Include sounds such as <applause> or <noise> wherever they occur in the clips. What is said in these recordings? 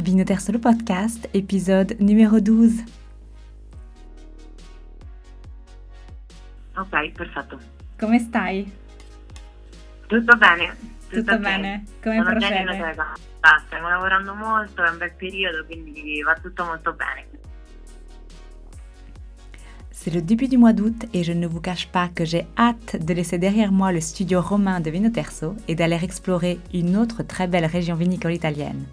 Vinoter le podcast, épisode numéro 12. Ok, perfetto. Come stai? Tutto bene. Tutto, tutto bene. Come Sono procede? Ah, stiamo lavorando molto, è un bel periodo, quindi va tutto molto bene. C'est le début du mois d'août et je ne vous cache pas que j'ai hâte de laisser derrière moi le studio romain de Vinoterso et d'aller explorer une autre très belle région vinicole italienne.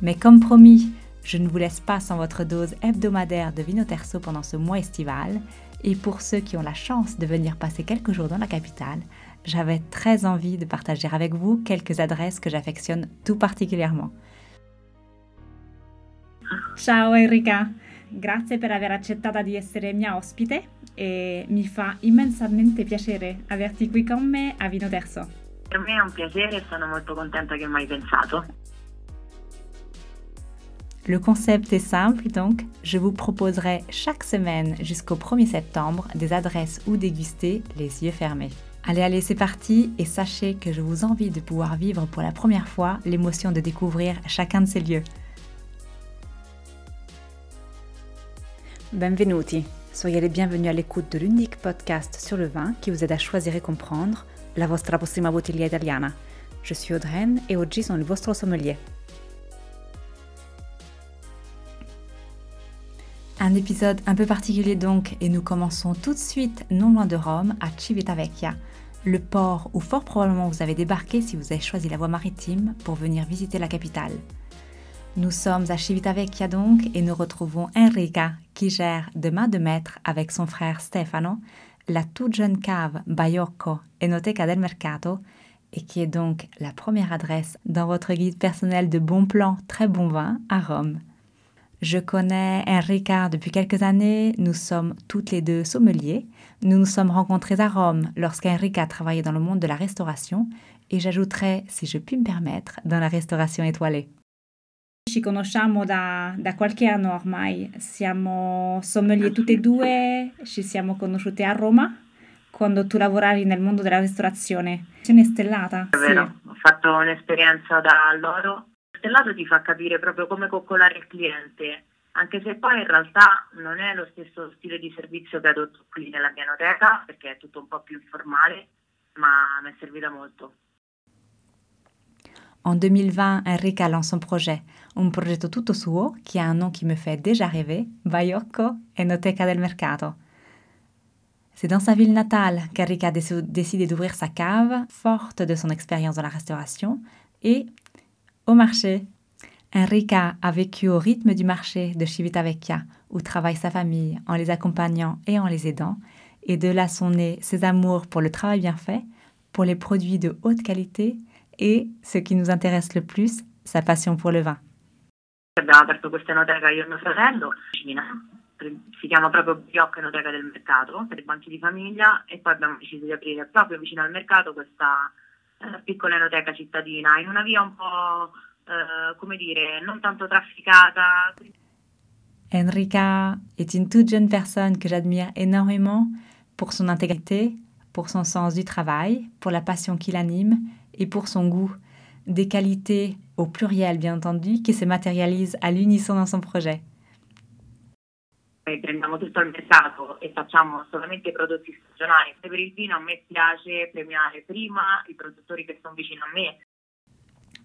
Mais comme promis, je ne vous laisse pas sans votre dose hebdomadaire de Vinoterso pendant ce mois estival. Et pour ceux qui ont la chance de venir passer quelques jours dans la capitale, j'avais très envie de partager avec vous quelques adresses que j'affectionne tout particulièrement. Ciao Enrica, grazie per aver accettato di essere mia ospite e mi fa immensamente piacere averti qui con me a Vinoterso. Per me è un piacere e sono molto contenta che mi hai pensato. Le concept est simple donc, je vous proposerai chaque semaine jusqu'au 1er septembre des adresses où déguster les yeux fermés. Allez, allez, c'est parti et sachez que je vous envie de pouvoir vivre pour la première fois l'émotion de découvrir chacun de ces lieux. Benvenuti, soyez les bienvenus à l'écoute de l'unique podcast sur le vin qui vous aide à choisir et comprendre la vostra prossima bottiglia italiana. Je suis Audreyne et oggi sono il vostro sommelier. Un épisode un peu particulier donc, et nous commençons tout de suite non loin de Rome, à Civitavecchia, le port où fort probablement vous avez débarqué si vous avez choisi la voie maritime pour venir visiter la capitale. Nous sommes à Civitavecchia donc et nous retrouvons Enrica qui gère de main de maître avec son frère Stefano la toute jeune cave Baiocco Enoteca del Mercato et qui est donc la première adresse dans votre guide personnel de bons plans, très bon vin à Rome. Je connais Enrica depuis quelques années, nous sommes toutes les deux sommeliers. Nous nous sommes rencontrés à Rome lorsqu'Enrica travaillait dans le monde de la restauration et j'ajouterai, si je puis me permettre, dans la restauration étoilée. Ci conosciamo da, da qualche anno ormai, siamo sommelier tutte e due, ci siamo conosciute a Roma quando tu lavoravi nel mondo della ristorazione. Cena stellata. È vero, sì. ho fatto un'esperienza da loro stellato ti fa capire proprio come coccolare il cliente, anche se poi in realtà non è lo stesso stile di servizio che adotto qui nella pianoteca, perché è tutto un po' più informale, ma mi è servita molto. En 2020, Enrica lance son projet, un progetto tutto suo qui a un nom qui me fait déjà rêver, Baiocco Enoteca del Mercato. C'est dans sa ville natale qu'Enrica décide d'ouvrir sa cave, forte de son expérience dans la restauration, et au marché. Enrica a vécu au rythme du marché de Civitavecchia, où travaille sa famille en les accompagnant et en les aidant, et de là sont nés ses amours pour le travail bien fait, pour les produits de haute qualité et, ce qui nous intéresse le plus, sa passion pour le vin. Abbiamo aperto questa enoteca io e mio fratello, vicina, si chiama proprio Biocco Enoteca del Mercato, per i banchi di famiglia, e poi abbiamo deciso di aprire proprio vicino al mercato questa eh. Enrica est une toute jeune personne que j'admire énormément pour son intégrité, pour son sens du travail, pour la passion qui l'anime et pour son goût. Des qualités au pluriel, bien entendu, qui se matérialisent à l'unisson dans son projet. Me piace.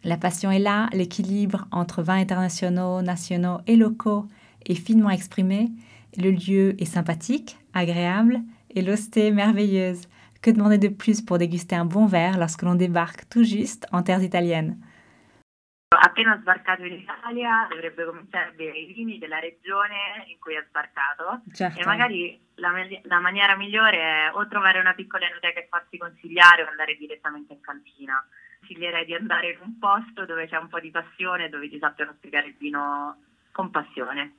La passion est là, l'équilibre entre vins internationaux, nationaux et locaux est finement exprimé. Le lieu est sympathique, agréable et l'hostie merveilleuse. Que demander de plus pour déguster un bon verre lorsque l'on débarque tout juste en terres italiennes appena sbarcato in Italia dovrebbe cominciare a bere i vini della regione in cui è sbarcato certo. e magari la, la, maniera migliore è o trovare una piccola enoteca e farsi consigliare o andare direttamente in cantina. Consiglierei di andare in un posto dove c'è un po' di passione, dove ti sappiano spiegare il vino con passione.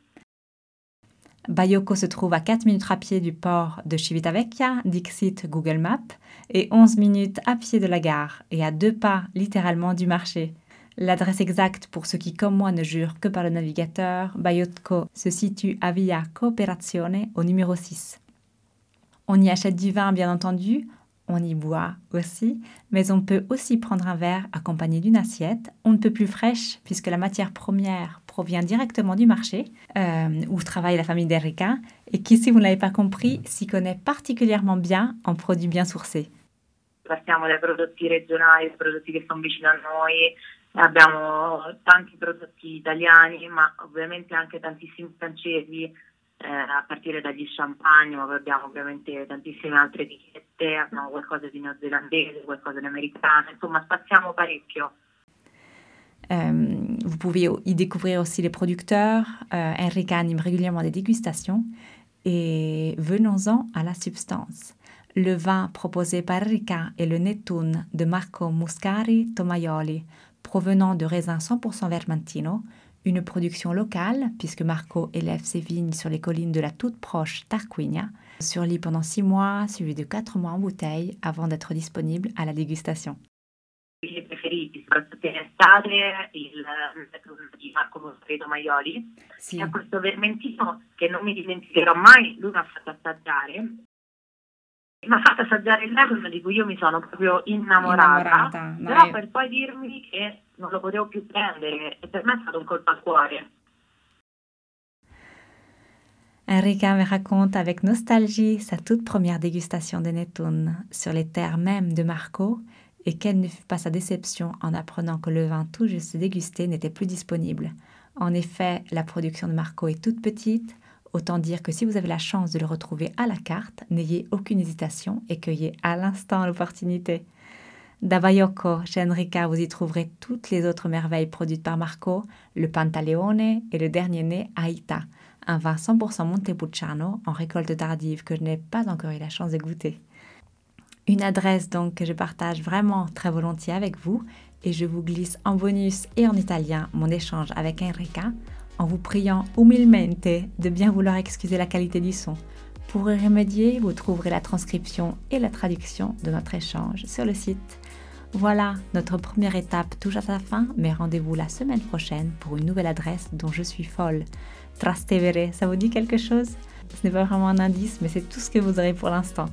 Baiocco se trouve à 4 minutes à pied du port de Civitavecchia, Dixit Google Maps, et 11 minutes à pied de la gare, et à deux pas littéralement du marché. L'adresse exacte pour ceux qui, comme moi, ne jurent que par le navigateur, Bayotko se situe à Via Cooperazione au numéro 6. On y achète du vin, bien entendu, on y boit aussi, mais on peut aussi prendre un verre accompagné d'une assiette, on ne peut plus fraîche puisque la matière première provient directement du marché euh, où travaille la famille d'Enrica et qui, si vous ne l'avez pas compris, s'y connaît particulièrement bien en produits bien sourcés. Abbiamo tanti prodotti italiani, ma ovviamente anche tantissimi francesi, eh, a partire dagli champagne, ma abbiamo ovviamente tantissime altre etichette, abbiamo qualcosa di neozelandese, qualcosa di americano, insomma spaziamo parecchio. Euh, vous pouvez y découvrir aussi les producteurs. Euh, Enrica anime régulièrement des dégustations. Et venons-en à la substance. Le vin proposé par Enrica est le Netun de Marco Muscari Tomaioli, provenant de raisins 100% Vermentino, une production locale, puisque Marco élève ses vignes sur les collines de la toute proche Tarquinia, sur lit pendant six mois, suivi de quatre mois en bouteille, avant d'être disponible à la dégustation. Sì. e questo vermentino che non mi dimenticherò mai, lui mi ha fatto assaggiare mi ha fatto assaggiare il Legon di cui io mi sono proprio innamorata, innamorata però è... per poi dirmi che non lo potevo più prendere e per me è stato un colpo al cuore. Enrica me raconte avec nostalgie sa toute première dégustation de Netun sur les terres mêmes de Marco et quelle ne fut pas sa déception en apprenant que le vin tout juste dégusté n'était plus disponible. En effet, la production de Marco est toute petite, autant dire que si vous avez la chance de le retrouver à la carte, n'ayez aucune hésitation et cueillez à l'instant l'opportunité. Da chez Enrica, vous y trouverez toutes les autres merveilles produites par Marco, le Pantaleone et le dernier né Aita, un vin 100% Montepulciano en récolte tardive que je n'ai pas encore eu la chance de goûter. Une adresse donc que je partage vraiment très volontiers avec vous et je vous glisse en bonus et en italien mon échange avec Enrica en vous priant humilmente de bien vouloir excuser la qualité du son. Pour y remédier, vous trouverez la transcription et la traduction de notre échange sur le site voilà, notre première étape touche à sa fin, mais rendez-vous la semaine prochaine pour une nouvelle adresse dont je suis folle. Trastevere, ça vous dit quelque chose? Ce n'est pas vraiment un indice, mais c'est tout ce que vous aurez pour l'instant.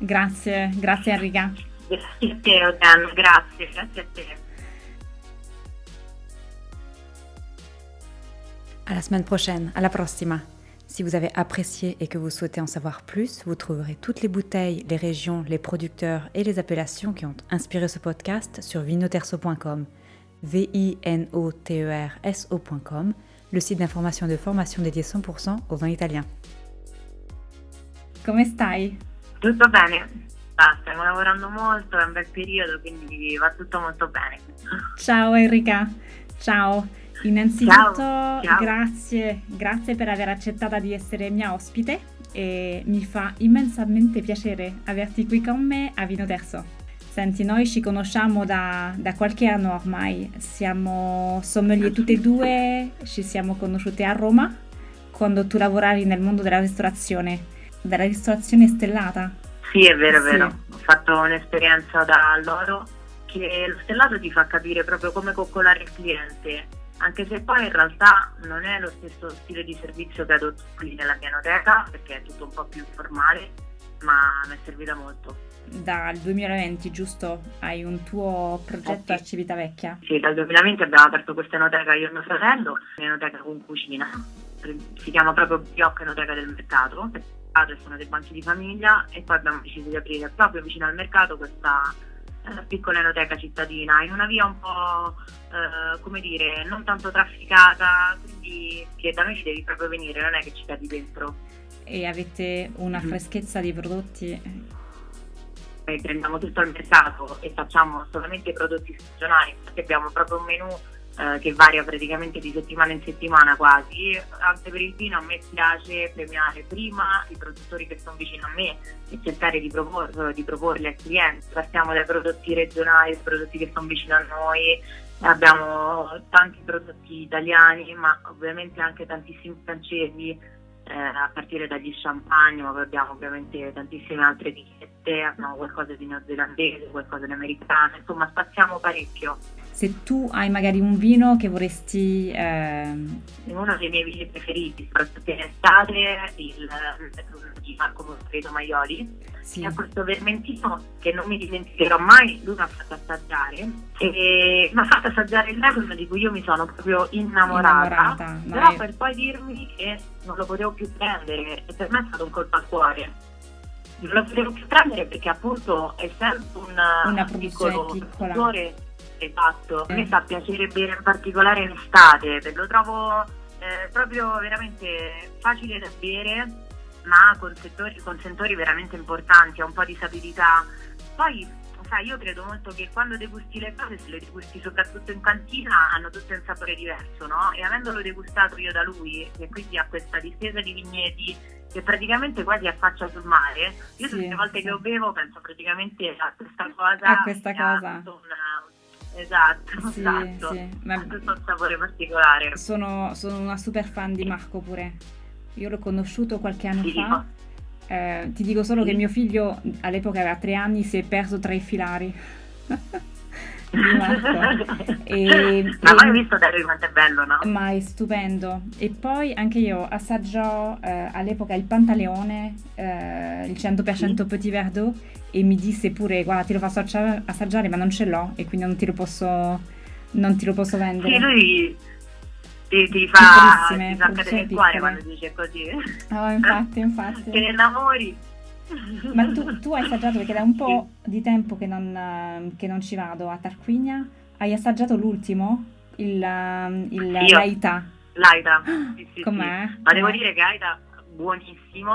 Grazie, grazie Enrica. Grazie a te, grazie, grazie a te. À la semaine prochaine, à la prossima. Si vous avez apprécié et que vous souhaitez en savoir plus, vous trouverez toutes les bouteilles, les régions, les producteurs et les appellations qui ont inspiré ce podcast sur vinoterso.com, v i n o t e r s ocom le site d'information et de formation dédié 100% au vin italien. Come stai? Tutto bene. Ah, stiamo lavorando molto, è un bel periodo, quindi va tutto molto bene. Ciao Enrica, ciao. Innanzitutto ciao, ciao. Grazie, grazie per aver accettato di essere mia ospite e mi fa immensamente piacere averti qui con me a Vino Terzo. Senti, noi ci conosciamo da, da qualche anno ormai, siamo sommelier tutte e due, ci siamo conosciute a Roma quando tu lavoravi nel mondo della ristorazione, della ristorazione stellata. Sì, è vero, è vero. Ho fatto un'esperienza da loro che lo stellato ti fa capire proprio come coccolare il cliente anche se poi in realtà non è lo stesso stile di servizio che adotto qui nella pianoteca, perché è tutto un po' più informale, ma mi è servita molto. Dal 2020, giusto? Hai un tuo progetto eh sì. a Civitavecchia? Sì, dal 2020 abbiamo aperto questa enoteca io e mio fratello, un'enoteca con cucina, si chiama proprio Biocca Enoteca del Mercato, sono dei banchi di famiglia e poi abbiamo deciso di aprire proprio vicino al mercato questa piccola enoteca cittadina, in una via un po' eh, come dire, non tanto trafficata, quindi che da noi ci devi proprio venire, non è che ci cadi dentro. E avete una mm. freschezza di prodotti? Noi prendiamo tutto al mercato e facciamo solamente prodotti stagionali, infatti abbiamo proprio un menù eh, che varia praticamente di settimana in settimana quasi. Anche per il vino a me piace premiare prima i produttori che sono vicino a me e cercare di, propor- di proporli al cliente. Partiamo dai prodotti regionali, prodotti che sono vicino a noi, abbiamo tanti prodotti italiani, ma ovviamente anche tantissimi francesi. Eh, a partire dagli champagne, ma poi abbiamo ovviamente tantissime altre etichette, abbiamo qualcosa di neozelandese, qualcosa di americano, insomma spaziamo parecchio. Se tu hai magari un vino che vorresti... Eh... Uno dei miei vini preferiti, soprattutto in estate, il di Marco Monfredo Maioli, sì. è questo vermentino che non mi dimenticherò mai, lui mi ha fatto assaggiare, e mi ha fatto assaggiare il Legon di cui io mi sono proprio innamorata, innamorata però per poi dirmi che non lo potevo più prendere e per me è stato un colpo al cuore non lo potevo più prendere perché appunto essendo una, una piccolo piccola. produttore esatto, mm. a me fa piacere bere in particolare in estate, lo trovo eh, proprio veramente facile da bere ma con, settori, con sentori veramente importanti, ha un po' di sapidità. Poi sai, io credo molto che quando degusti le cose, se le degusti soprattutto in cantina, hanno tutte un sapore diverso, no? E avendolo degustato io da lui, che quindi ha questa distesa di vigneti che praticamente quasi affaccia sul mare, io sì, tutte le volte sì. che lo bevo penso praticamente a questa cosa. A questa cosa. Una, Esatto, sì, esatto. Sì. Ma ha questo sapore particolare. Sono, sono, una super fan di Marco pure. Io l'ho conosciuto qualche anno sì. fa. Eh, ti dico solo sì. che mio figlio all'epoca aveva tre anni, si è perso tra i filari. <laughs> e, ma poi hai visto Dario quanto è bello, no? Ma è stupendo. E poi anche io assaggio eh, all'epoca il Pantaleone, eh, il 100% sì. Petit Verdot, e mi disse pure, guarda, ti lo faccio assaggiare, ma non ce l'ho, e quindi non ti lo posso, non ti lo posso vendere. Sì, lui ti, ti fa, ti fa cadere il cuore quando dice così. Oh, infatti, infatti. <laughs> Te ne innamori. Ma tu, tu, hai assaggiato, perché da un po' di tempo che non, che non ci vado a Tarquinia, hai assaggiato l'ultimo? Il, il Laita. Laita, sì, sì, Com'è? Sì. Ma devo dire che Laita buonissimo.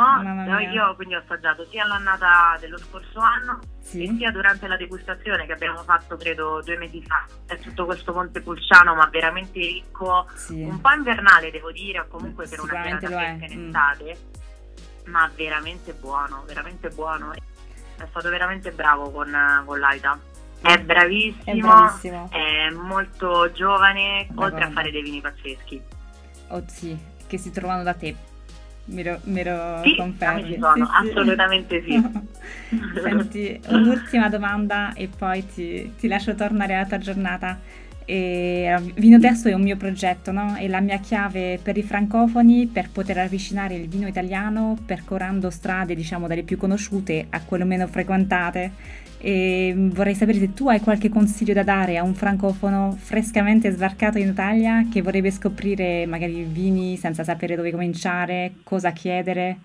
Io quindi ho assaggiato sia all'annata dello scorso anno sì. sia durante la degustazione che abbiamo fatto credo due mesi fa. È tutto questo Montepulciano ma veramente ricco, sì. un po' invernale devo dire, o comunque per una serata fresca in mm. estate. Ma veramente buono, veramente buono. È stato veramente bravo con, con l'Aida. È bravissimo, è, è molto giovane, Madonna. oltre a fare dei vini pazzeschi. Oh sì, che si trovano da te me lo, me lo sì, confermi? Sono, sì, assolutamente sì. <laughs> Senti, un'ultima domanda e poi ti, ti, lascio tornare alla tua giornata. E, vino Terzo è un mio progetto, no? È la mia chiave per i francofoni per poter avvicinare il vino italiano percorrendo strade, diciamo, dalle più conosciute a quelle meno frequentate e vorrei sapere se tu hai qualche consiglio da dare a un francofono frescamente sbarcato in Italia che vorrebbe scoprire magari vini senza sapere dove cominciare, cosa chiedere.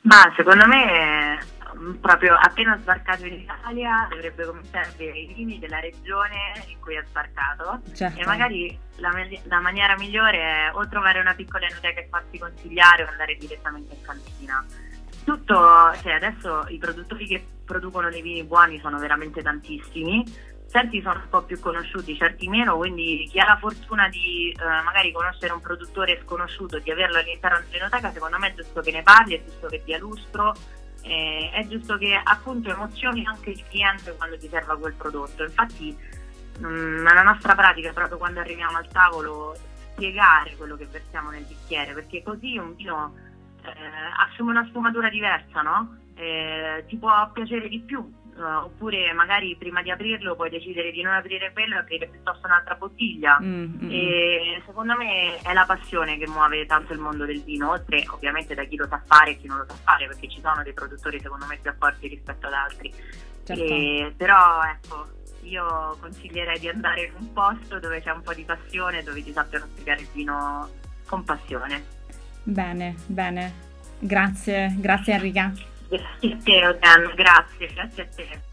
Ma secondo me proprio appena sbarcato in Italia dovrebbe cominciare a bere i vini della regione in cui è sbarcato. Certo. e magari la, la, maniera migliore è o trovare una piccola enoteca e farsi consigliare o andare direttamente in cantina. Tutto, cioè adesso i produttori che producono dei vini buoni sono veramente tantissimi, certi sono un po' più conosciuti, certi meno, quindi chi ha la fortuna di eh, magari conoscere un produttore sconosciuto, di averlo all'interno dell'enoteca, secondo me è giusto che ne parli, è giusto che dia lustro, eh, è giusto che appunto emozioni anche il cliente quando ti serva quel prodotto. Infatti mh, mm, nella nostra pratica, proprio quando arriviamo al tavolo, spiegare quello che versiamo nel bicchiere, perché così un vino eh, assume una sfumatura diversa, no? Eh, ti può piacere di più, uh, oppure magari prima di aprirlo puoi decidere di non aprire quello e aprire piuttosto un'altra bottiglia. Mm-hmm. E secondo me è la passione che muove tanto il mondo del vino, oltre ovviamente da chi lo sa fare e chi non lo sa fare, perché ci sono dei produttori secondo me più forti rispetto ad altri. Certo. E, però ecco, io consiglierei di andare in un posto dove c'è un po' di passione, dove ti sappiano spiegare il vino con passione. Bene, bene. Grazie, grazie Enrica. Grazie a te, grazie a te.